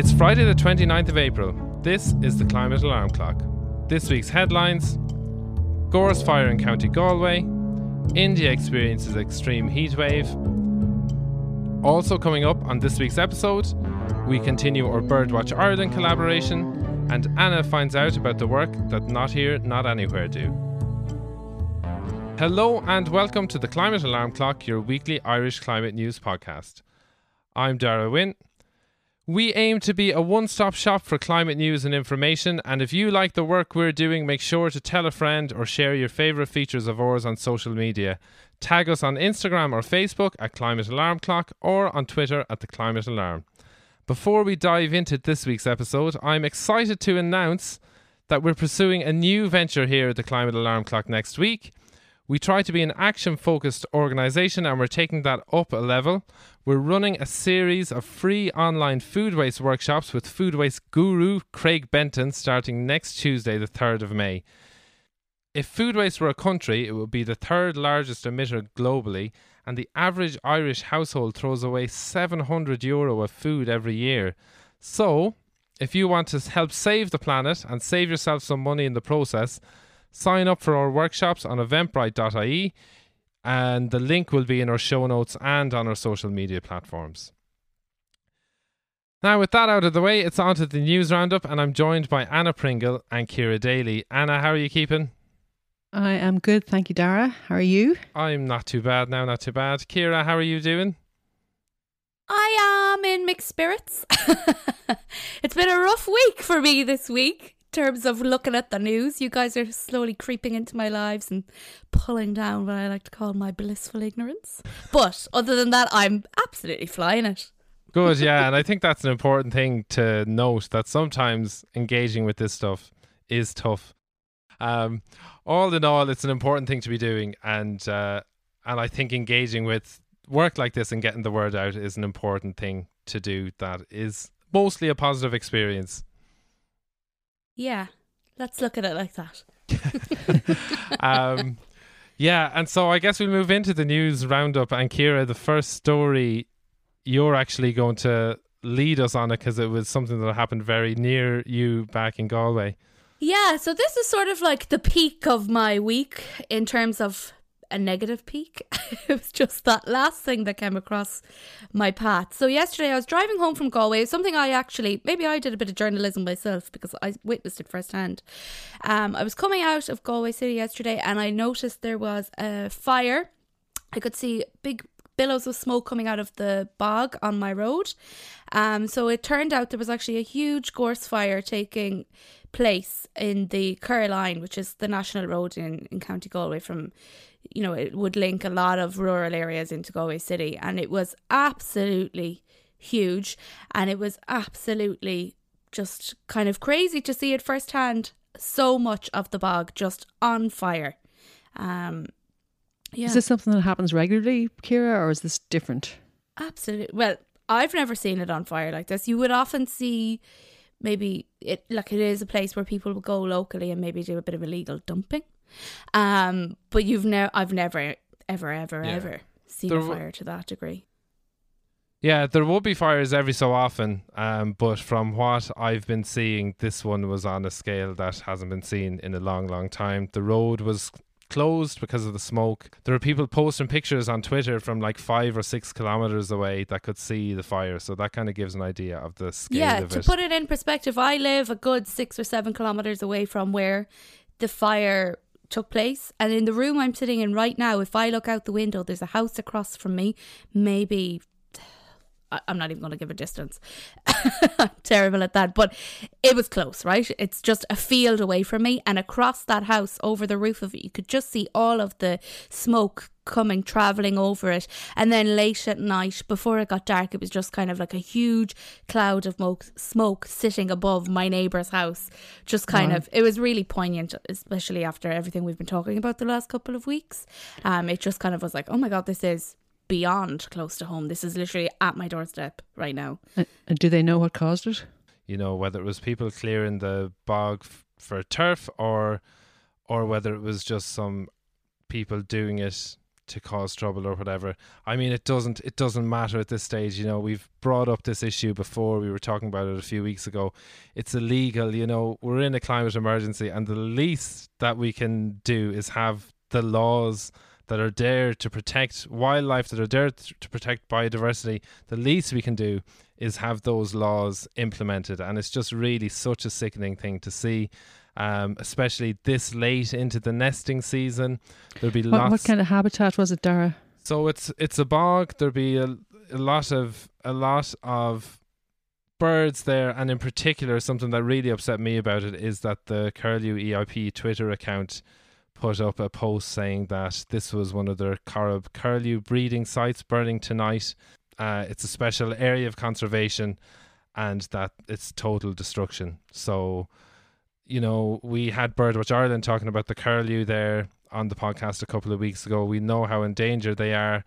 It's Friday, the 29th of April. This is the Climate Alarm Clock. This week's headlines Gorse fire in County Galway, India experiences extreme heat wave. Also, coming up on this week's episode, we continue our Birdwatch Ireland collaboration, and Anna finds out about the work that Not Here, Not Anywhere do. Hello, and welcome to the Climate Alarm Clock, your weekly Irish climate news podcast. I'm Darragh Wynne. We aim to be a one stop shop for climate news and information, and if you like the work we're doing, make sure to tell a friend or share your favourite features of ours on social media. Tag us on Instagram or Facebook at Climate Alarm Clock or on Twitter at The Climate Alarm. Before we dive into this week's episode, I'm excited to announce that we're pursuing a new venture here at the Climate Alarm Clock next week. We try to be an action focused organisation and we're taking that up a level. We're running a series of free online food waste workshops with food waste guru Craig Benton starting next Tuesday, the 3rd of May. If food waste were a country, it would be the third largest emitter globally, and the average Irish household throws away 700 euro of food every year. So, if you want to help save the planet and save yourself some money in the process, sign up for our workshops on eventbrite.ie and the link will be in our show notes and on our social media platforms. Now, with that out of the way, it's on to the news roundup, and I'm joined by Anna Pringle and Ciara Daly. Anna, how are you keeping? I am good, thank you, Darragh. How are you? I'm not too bad now, not too bad. Ciara, how are you doing? I am in mixed spirits. it's been a rough week for me this week in terms of looking at the news. You guys are slowly creeping into my lives and pulling down what I like to call my blissful ignorance. But other than that, I'm absolutely flying it. Good, yeah. and I think that's an important thing to note that sometimes engaging with this stuff is tough. Um, all in all, it's an important thing to be doing, and uh, and I think engaging with work like this and getting the word out is an important thing to do. That is mostly a positive experience. Yeah, let's look at it like that. um, yeah, and so I guess we'll move into the news roundup. And Ciara, the first story you're actually going to lead us on it because it was something that happened very near you back in Galway. Yeah, so this is sort of like the peak of my week in terms of a negative peak. it was just that last thing that came across my path. So yesterday I was driving home from Galway, something I actually maybe I did a bit of journalism myself because I witnessed it firsthand. Um, I was coming out of Galway City yesterday and I noticed there was a fire. I could see big billows of smoke coming out of the bog on my road. Um, so it turned out there was actually a huge gorse fire taking place in the Curragh Line, which is the national road in, in County Galway from you know, it would link a lot of rural areas into Galway City. And it was absolutely huge. And it was absolutely just kind of crazy to see it firsthand. So much of the bog just on fire. Um, yeah. Is this something that happens regularly, Ciara, or is this different? Absolutely. Well, I've never seen it on fire like this. You would often see maybe it like it is a place where people will go locally and maybe do a bit of illegal dumping. Um, but you've never, I've never, ever, ever, yeah. ever seen there a fire to that degree. Yeah, there will be fires every so often, um, but from what I've been seeing, this one was on a scale that hasn't been seen in a long, long time. The road was closed because of the smoke. There are people posting pictures on Twitter from like five or six kilometers away that could see the fire. So that kind of gives an idea of the scale yeah, of it. Yeah, to put it in perspective, I live a good six or seven kilometers away from where the fire took place. And in the room I'm sitting in right now, if I look out the window, there's a house across from me, maybe I'm not even going to give a distance. Terrible at that, but it was close, right? It's just a field away from me, and across that house, over the roof of it, you could just see all of the smoke coming, traveling over it. And then late at night, before it got dark, it was just kind of like a huge cloud of smoke, smoke sitting above my neighbour's house. Just kind wow. of, it was really poignant, especially after everything we've been talking about the last couple of weeks. Um, it just kind of was like, oh my God, this is beyond close to home. This is literally at my doorstep right now. And, do they know what caused it? You know, whether it was people clearing the bog f- for turf or or whether it was just some people doing it to cause trouble or whatever. I mean, it doesn't it doesn't matter at this stage. You know, we've brought up this issue before. We were talking about it a few weeks ago. It's illegal. You know, we're in a climate emergency, and the least that we can do is have the laws that are there to protect wildlife, that are there to protect biodiversity. The least we can do is have those laws implemented, and it's just really such a sickening thing to see um, especially this late into the nesting season. There'll be What, lots. what kind of habitat was it, Darragh? So it's it's a bog. There'll be a, a lot of a lot of birds there, and in particular, something that really upset me about it is that the Curlew EIP Twitter account put up a post saying that this was one of their curlew breeding sites burning tonight. Uh, it's a special area of conservation, and that it's total destruction. So, you know, we had Birdwatch Ireland talking about the curlew there on the podcast a couple of weeks ago. We know how endangered they are.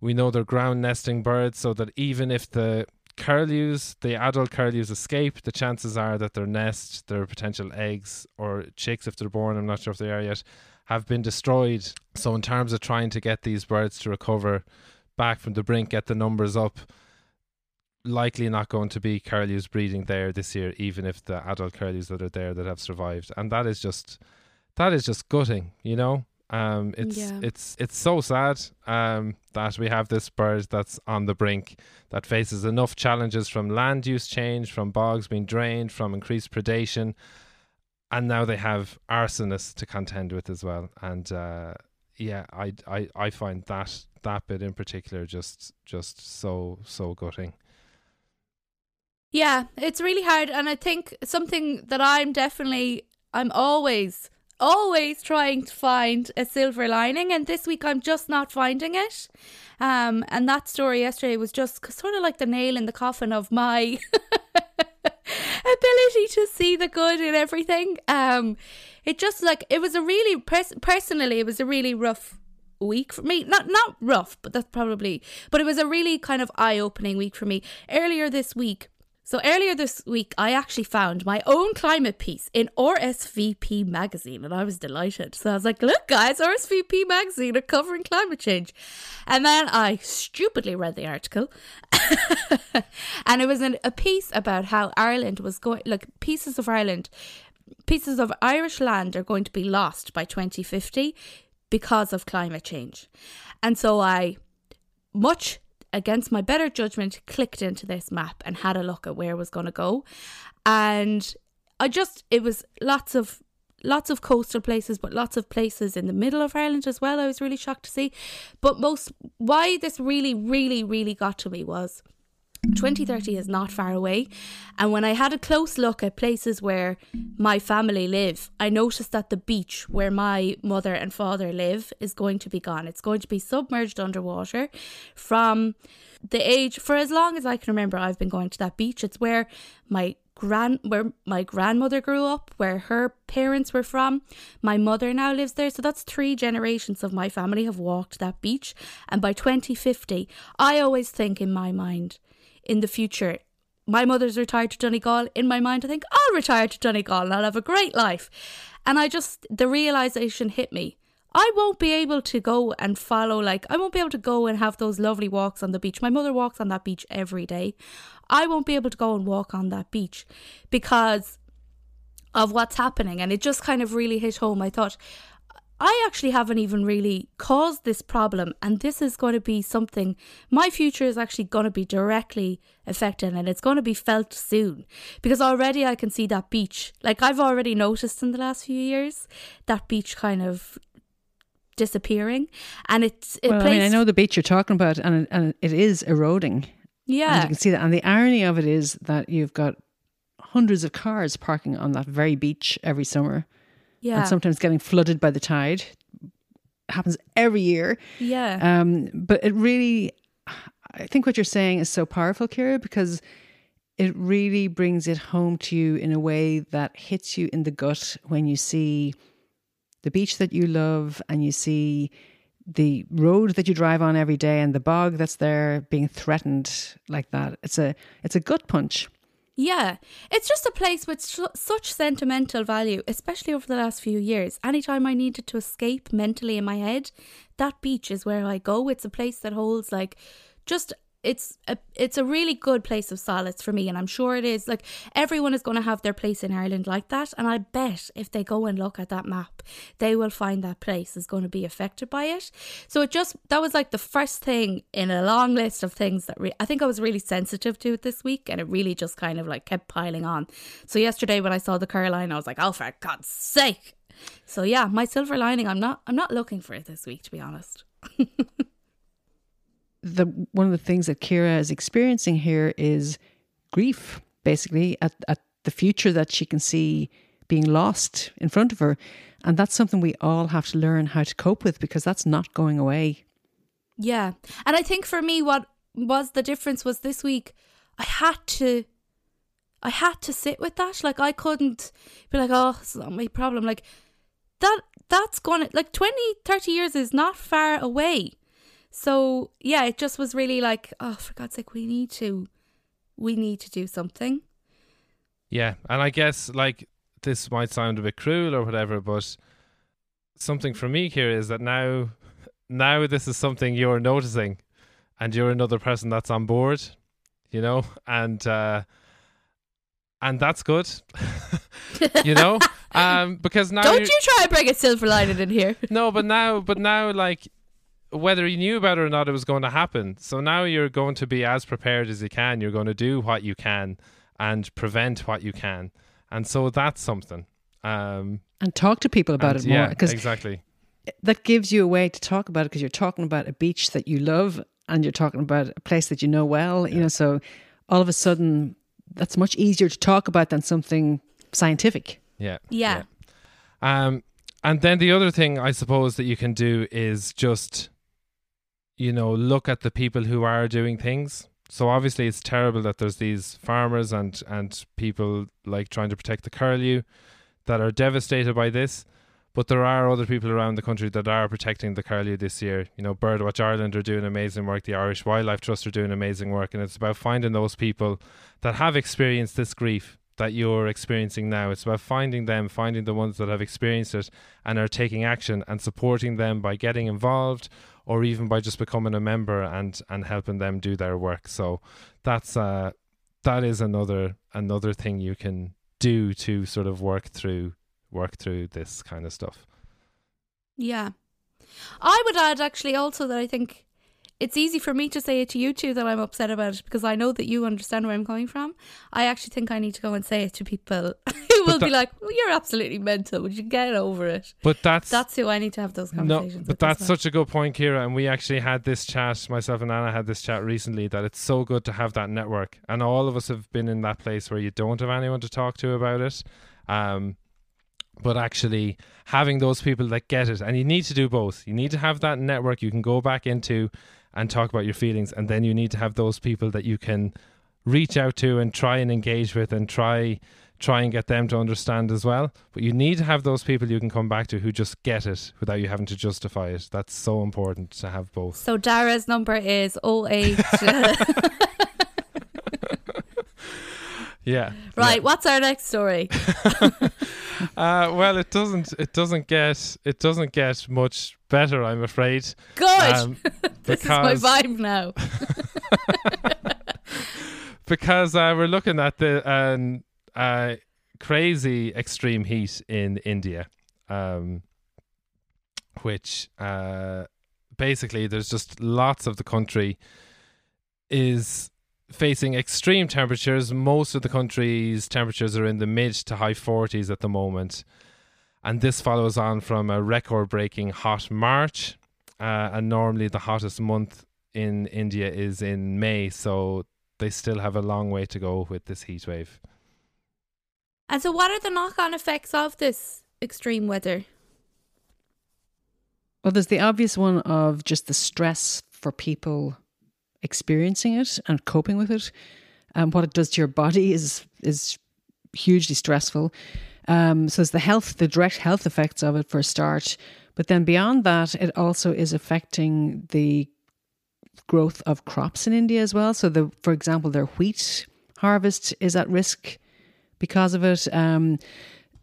We know they're ground nesting birds, so that even if the curlews, the adult curlews escape, the chances are that their nest, their potential eggs or chicks, if they're born, I'm not sure if they are yet, have been destroyed. So, in terms of trying to get these birds to recover back from the brink, get the numbers up, likely not going to be curlews breeding there this year, even if the adult curlews that are there that have survived, and that is just that is just gutting, you know. Um, it's Yeah. it's it's so sad um, that we have this bird that's on the brink that faces enough challenges from land use change, from bogs being drained, from increased predation, and now they have arsonists to contend with as well. And uh, yeah, I, I I find that that bit in particular just just so so gutting. Yeah, it's really hard, and I think something that I'm definitely, I'm always, always trying to find a silver lining, and this week I'm just not finding it. Um, and that story yesterday was just sort of like the nail in the coffin of my ability to see the good in everything. Um, it just like it was a really pers- personally, it was a really rough week for me. Not not rough, but that's probably. But it was a really kind of eye opening week for me. Earlier this week. So earlier this week, I actually found my own climate piece in RSVP magazine, and I was delighted. So I was like, "Look, guys, RSVP magazine are covering climate change," and then I stupidly read the article, and it was an, a piece about how Ireland was going, like pieces of Ireland, pieces of Irish land are going to be lost by 2050 because of climate change, and so I, much against my better judgment, clicked into this map and had a look at where it was going to go. And I just, it was lots of. Lots of coastal places, but lots of places in the middle of Ireland as well. I was really shocked to see. But most, why this really, really, really got to me was 2030 is not far away. And when I had a close look at places where my family live, I noticed that the beach where my mother and father live is going to be gone. It's going to be submerged underwater from the age for as long as I can remember I've been going to that beach. It's where my grand where my grandmother grew up, where her parents were from. My mother now lives there, so that's three generations of my family have walked that beach. And by 2050, I always think in my mind in the future. My mother's retired to Donegal. In my mind, I think I'll retire to Donegal and I'll have a great life. And I just, the realization hit me. I won't be able to go and follow, like, I won't be able to go and have those lovely walks on the beach. My mother walks on that beach every day. I won't be able to go and walk on that beach because of what's happening. And it just kind of really hit home. I thought, I actually haven't even really caused this problem, and this is going to be something my future is actually going to be directly affected, and it's going to be felt soon because already I can see that beach. Like I've already noticed in the last few years, that beach kind of disappearing, and it's it well, I mean, I know the beach you're talking about, and and it is eroding. Yeah, and you can see that. And the irony of it is that you've got hundreds of cars parking on that very beach every summer, yeah, and sometimes getting flooded by the tide. happens every year. yeah, Um, but it really, I think what you're saying is so powerful, Ciara, because it really brings it home to you in a way that hits you in the gut when you see the beach that you love and you see the road that you drive on every day and the bog that's there being threatened like that. It's a it's a gut punch. Yeah, it's just a place with su- such sentimental value, especially over the last few years. Anytime I needed to escape mentally in my head, that beach is where I go. It's a place that holds like just it's a it's a really good place of solace for me and I'm sure it is. Like everyone is going to have their place in Ireland like that and I bet if they go and look at that map they will find that place is going to be affected by it. So it just that was like the first thing in a long list of things that re- I think I was really sensitive to it this week and it really just kind of like kept piling on. So yesterday when I saw the Curragh Line I was like oh for God's sake! So yeah my silver lining I'm not I'm not looking for it this week to be honest the one of the things that Ciara is experiencing here is grief, basically at, at the future that she can see being lost in front of her. And that's something we all have to learn how to cope with because that's not going away. Yeah. And I think for me what was the difference was this week I had to I had to sit with that. Like I couldn't be like, oh, it's not my problem. Like that that's gonna like 20, 30 years is not far away. So yeah, it just was really like, oh, for God's sake, we need to, we need to do something. Yeah, and I guess like this might sound a bit cruel or whatever, but something for me here is that now, now this is something you're noticing, and you're another person that's on board, you know, and uh, and that's good, you know, um, because now don't you try and bring a silver lining in here. no, but now, but now, like whether you knew about it or not, it was going to happen. So now you're going to be as prepared as you can. You're going to do what you can and prevent what you can. And so that's something. Um, and talk to people about and, it more. Yeah, exactly. That gives you a way to talk about it because you're talking about a beach that you love and you're talking about a place that you know well. Yeah. You know, so all of a sudden that's much easier to talk about than something scientific. Yeah. Yeah. yeah. Um, and then the other thing I suppose that you can do is just you know, look at the people who are doing things. So obviously it's terrible that there's these farmers and and people like trying to protect the curlew that are devastated by this. But there are other people around the country that are protecting the curlew this year. You know, Birdwatch Ireland are doing amazing work. The Irish Wildlife Trust are doing amazing work, and it's about finding those people that have experienced this grief that you're experiencing now. It's about finding them, finding the ones that have experienced it and are taking action, and supporting them by getting involved or even by just becoming a member and and helping them do their work. So that's uh that is another another thing you can do to sort of work through work through this kind of stuff. Yeah. I would add actually also that I think it's easy for me to say it to you two that I'm upset about it because I know that you understand where I'm coming from. I actually think I need to go and say it to people who will that, be like, well, "You're absolutely mental. Would you get over it?" But that's that's who I need to have those conversations. No, but that's such a good point, Ciara. And we actually had this chat. Myself and Anna had this chat recently. That it's so good to have that network, and all of us have been in that place where you don't have anyone to talk to about it. Um, but actually having those people that get it and you need to do both you need to have that network you can go back into and talk about your feelings. And then you need to have those people that you can reach out to and try and engage with and try try and get them to understand as well. But you need to have those people you can come back to who just get it without you having to justify it. That's so important to have both. So Darragh's number is 08 Yeah. Right. Yeah. What's our next story? uh, well, it doesn't. It doesn't get. It doesn't get much better. I'm afraid. Good. Um, this is my vibe now. because uh, we're looking at the um, uh, crazy extreme heat in India, um, which uh, basically there's just lots of the country is facing extreme temperatures. Most of the country's temperatures are in the mid to high 40s at the moment. And this follows on from a record breaking hot March. Uh, and normally the hottest month in India is in May. So they still have a long way to go with this heat wave. And so, what are the knock on effects of this extreme weather? Well, there's the obvious one of just the stress for people experiencing it and coping with it. And what it does to your body is is hugely stressful. Um, so it's the health, the direct health effects of it for a start. But then beyond that, it also is affecting the growth of crops in India as well. So the, for example, their wheat harvest is at risk because of it. Um,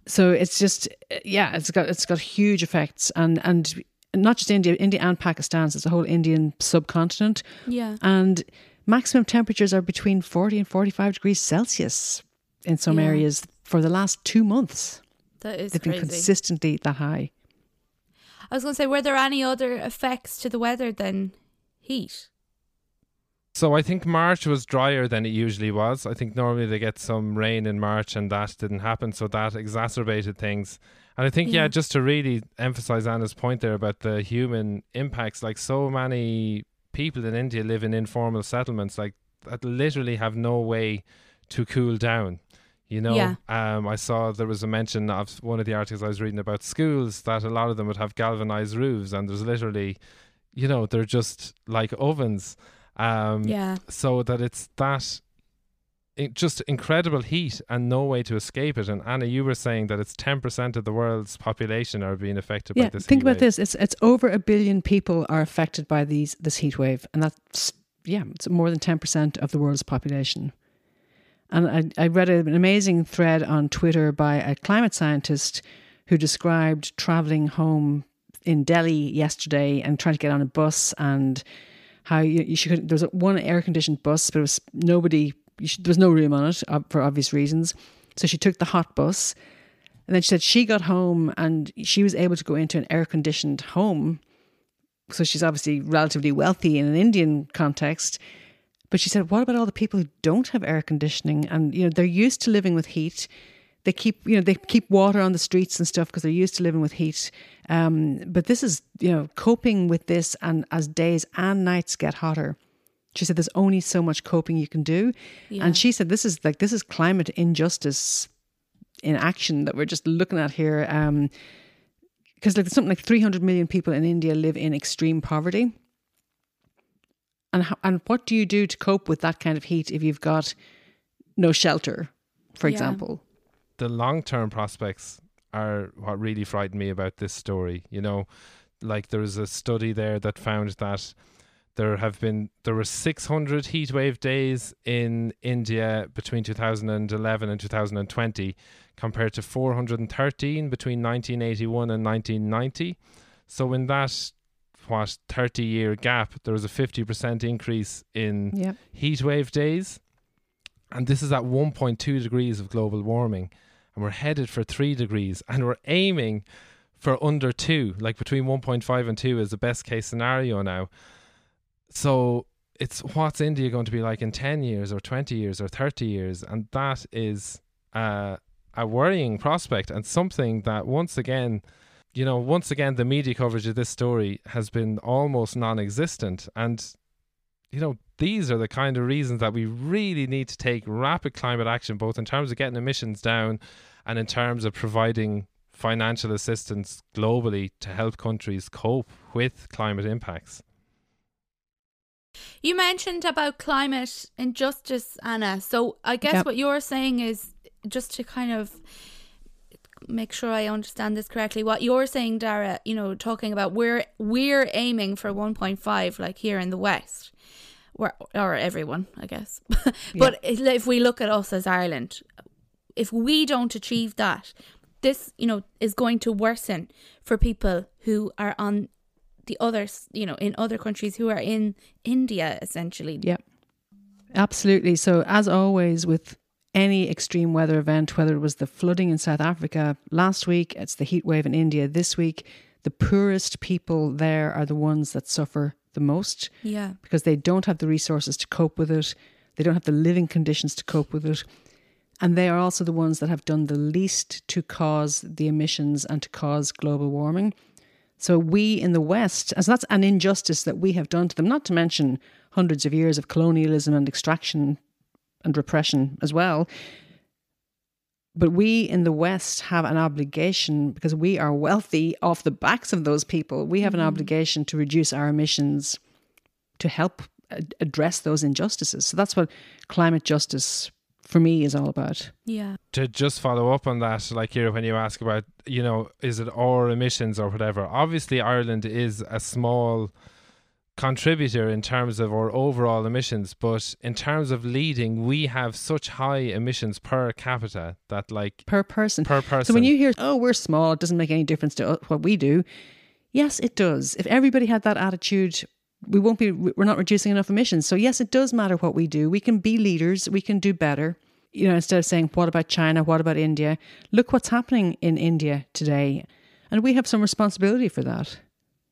so it's just yeah, it's got it's got huge effects and and not just India, India and Pakistan. So it's the whole Indian subcontinent. Yeah. And maximum temperatures are between 40 and 45 degrees Celsius in some Yeah. areas for the last two months. That is They've been consistently that high. I was going to say, were there any other effects to the weather than heat? So I think March was drier than it usually was. I think normally they get some rain in March and that didn't happen, so that exacerbated things. And I think yeah, Yeah. just to really emphasize Anna's point there about the human impacts, like so many people in India live in informal settlements like that literally have no way to cool down. You know, Yeah. um, I saw there was a mention of one of the articles I was reading about schools that a lot of them would have galvanized roofs, and there's literally, you know, they're just like ovens. Um, Yeah. so that it's that just incredible heat and no way to escape it. And Anna, you were saying that it's ten percent of the world's population are being affected by this. Yeah, think about wave. this. It's it's over a billion people are affected by these this heat wave, and that's yeah, it's more than ten percent of the world's population. And I, I read an amazing thread on Twitter by a climate scientist who described traveling home in Delhi yesterday and trying to get on a bus and how you, you should. There was one air conditioned bus, but it was nobody. There was no room on it uh, for obvious reasons. So she took the hot bus, and then she said she got home and she was able to go into an air conditioned home. So she's obviously relatively wealthy in an Indian context. But she said, what about all the people who don't have air conditioning? And, you know, they're used to living with heat. They keep, you know, they keep water on the streets and stuff because they're used to living with heat. Um, but this is, you know, coping with this and as days and nights get hotter. She said, there's only so much coping you can do. Yeah. And she said, this is like, this is climate injustice in action that we're just looking at here. Um, because like something like 300 million people in India live in extreme poverty. And how, and what do you do to cope with that kind of heat if you've got no shelter, for Yeah. example? the long term prospects are what really frightened me about this story. You know, like there was a study there that found that there have been there were 600 heatwave days in India between 2011 and 2020 compared to 413 between 1981 and 1990 so in that what 30 year gap there was a 50% increase in Yeah. heat wave days. And this is at 1.2 degrees of global warming. And we're headed for 3 degrees. And we're aiming for under 2. Like between 1.5 and 2 is the best case scenario now. So it's what's India going to be like in 10 years or 20 years or 30 years? And that is uh, a worrying prospect and something that once again you know, once again, the media coverage of this story has been almost non existent. And, you know, these are the kind of reasons that we really need to take rapid climate action, both in terms of getting emissions down and in terms of providing financial assistance globally to help countries cope with climate impacts. You mentioned about climate injustice, Anna. So I guess Yep. what you're saying is just to kind of make sure I understand this correctly. What you're saying, Darragh, you know, talking about we're we're aiming for 1.5, like here in the West, or, or everyone, I guess. but if we look at us as Ireland, if we don't achieve that, this you know is going to worsen for people who are on the others, you know, in other countries who are in India, essentially. Yeah. Absolutely. So, as always, with any extreme weather event, whether it was the flooding in South Africa last week, it's the heat wave in India this week, the poorest people there are the ones that suffer the most Yeah. because they don't have the resources to cope with it. They don't have the living conditions to cope with it. And they are also the ones that have done the least to cause the emissions and to cause global warming. So we in the West, as so that's an injustice that we have done to them, not to mention hundreds of years of colonialism and extraction and repression as well. But we in the West have an obligation because we are wealthy off the backs of those people. We have an mm-hmm. obligation to reduce our emissions to help address those injustices. So that's what climate justice for me is all about. Yeah. to just follow up on that, like here when you ask about, you know, is it our emissions or whatever? Obviously, Ireland is a small contributor in terms of our overall emissions, but in terms of leading, we have such high emissions per capita that, like, per person. per person. So when you hear, oh, we're small, it doesn't make any difference to uh, what we do. Yes, it does. If everybody had that attitude, we won't be, we're not reducing enough emissions. So, yes, it does matter what we do. We can be leaders, we can do better. You know, instead of saying, what about China? What about India? Look what's happening in India today. And we have some responsibility for that.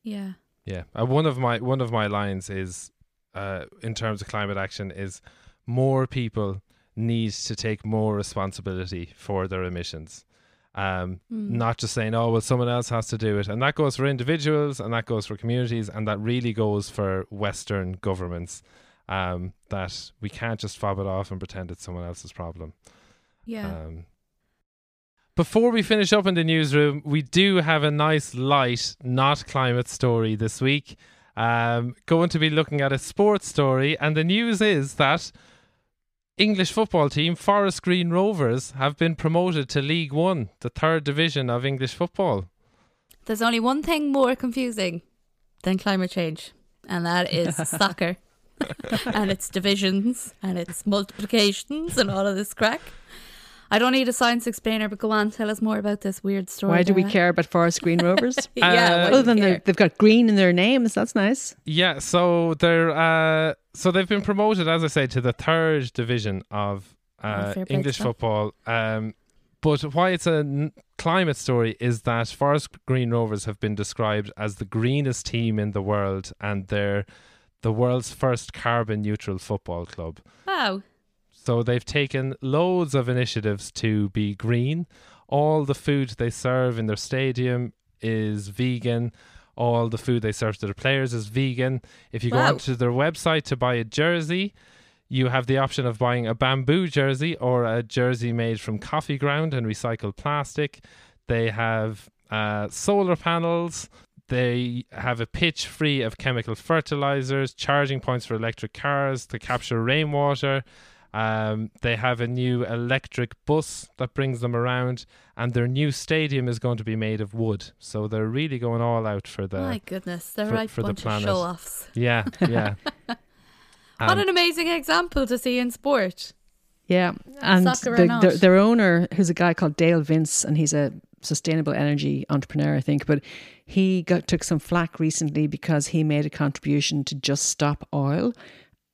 Yeah. Yeah, uh, one of my one of my lines is, uh, in terms of climate action, is more people need to take more responsibility for their emissions. Um, Not just saying, oh well, someone else has to do it, and that goes for individuals, and that goes for communities, and that really goes for Western governments. Um, that we can't just fob it off and pretend it's someone else's problem. Yeah. Um, before we finish up in the newsroom, we do have a nice light, not climate story this week. Um, going to be looking at a sports story, and the news is that English football team Forest Green Rovers have been promoted to League One, the third division of English football. There's only one thing more confusing than climate change, and that is soccer and its divisions and its multiplications and all of this crack. I don't need a science explainer, but go on, tell us more about this weird story. Why do we Darragh. care about Forest Green Rovers? yeah, Uh, Other than they're- they've got green in their names, that's nice. Yeah, so they're uh, so they've been promoted, as I say, to the third division of Oh, uh, fair English to them. football. Um, but why it's a n- climate story is that Forest Green Rovers have been described as the greenest team in the world, and they're the world's first carbon neutral football club. Wow. So they've taken loads of initiatives to be green. All the food they serve in their stadium is vegan. All the food they serve to their players is vegan. If you go Wow. onto their website to buy a jersey, you have the option of buying a bamboo jersey or a jersey made from coffee ground and recycled plastic. They have uh, solar panels. They have a pitch free of chemical fertilizers, charging points for electric cars to capture rainwater. Um, they have a new electric bus that brings them around, and their new stadium is going to be made of wood. So they're really going all out for the. My goodness, they're for- right for the bunch of planet. show offs. Yeah, yeah. What And- an amazing example to see in sport. Yeah, and Soccer the, their, their owner, who's a guy called Dale Vince, and he's a sustainable energy entrepreneur, I think. But he got took some flack recently because he made a contribution to Just Stop Oil,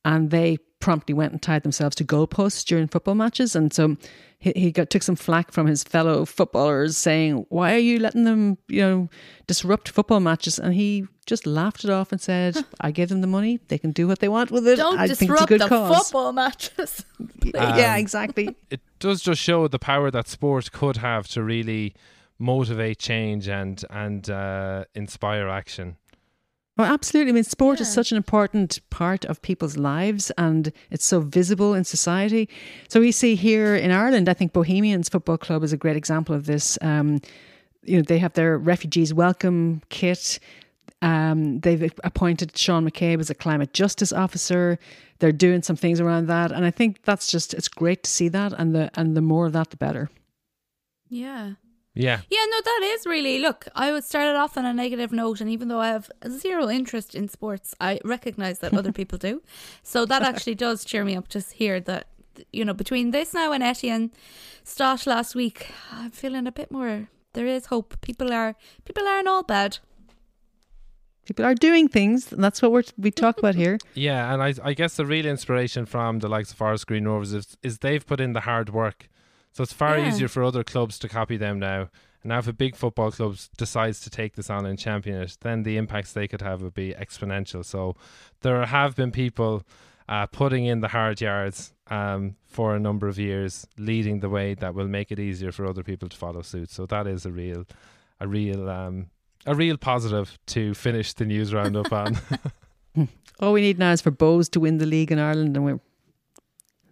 and they promptly went and tied themselves to goalposts during football matches, and so he, he got took some flack from his fellow footballers saying, "Why are you letting them, you know, disrupt football matches?" And he just laughed it off and said, "I give them the money; they can do what they want with it. Don't I think it's a disrupt good the cause." football matches. yeah, Um, exactly. it does just show the power that sport could have to really motivate change and and uh, inspire action. Oh, absolutely. I mean, sport is such an important part of people's lives and it's so visible in society. So we see here in Ireland, I think Bohemians Football Club is a great example of this. Um, you know, they have their refugees welcome kit. Um, they've appointed Sean McCabe as a climate justice officer. They're doing some things around that, and I think that's just it's great to see that, and the and the more of that, the better. Yeah. Yeah, Yeah, no, that is really. Look, I would start it off on a negative note, and even though I have zero interest in sports, I recognise that other people do. So that actually does cheer me up to hear that, you know, between this now and Etienne Stott last week, I'm feeling a bit more. There is hope. People are people aren't all bad. People are doing things, and that's what we're, we talk about here. yeah, and I I guess the real inspiration from the likes of Forest Green Rovers is, is they've put in the hard work, so it's far Yeah. easier for other clubs to copy them now. And now, if a big football club decides to take this on and champion it, then the impacts they could have would be exponential. So there have been people uh, putting in the hard yards um, for a number of years, leading the way that will make it easier for other people to follow suit. So that is a real, a real, um, a real positive to finish the news roundup on. All we need now is for Bohs to win the league in Ireland, and we're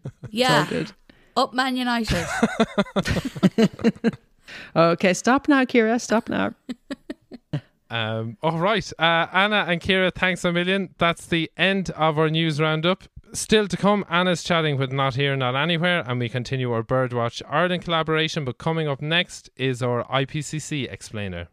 it's all Yeah, good. Up Man United. Okay, stop now, Ciara. Stop now. Um, all right. Uh, Anna and Ciara, thanks a million. That's the end of our news roundup. Still to come, Anna's chatting with Not Here, Not Anywhere, and we continue our Birdwatch Ireland collaboration. But coming up next is our IPCC explainer.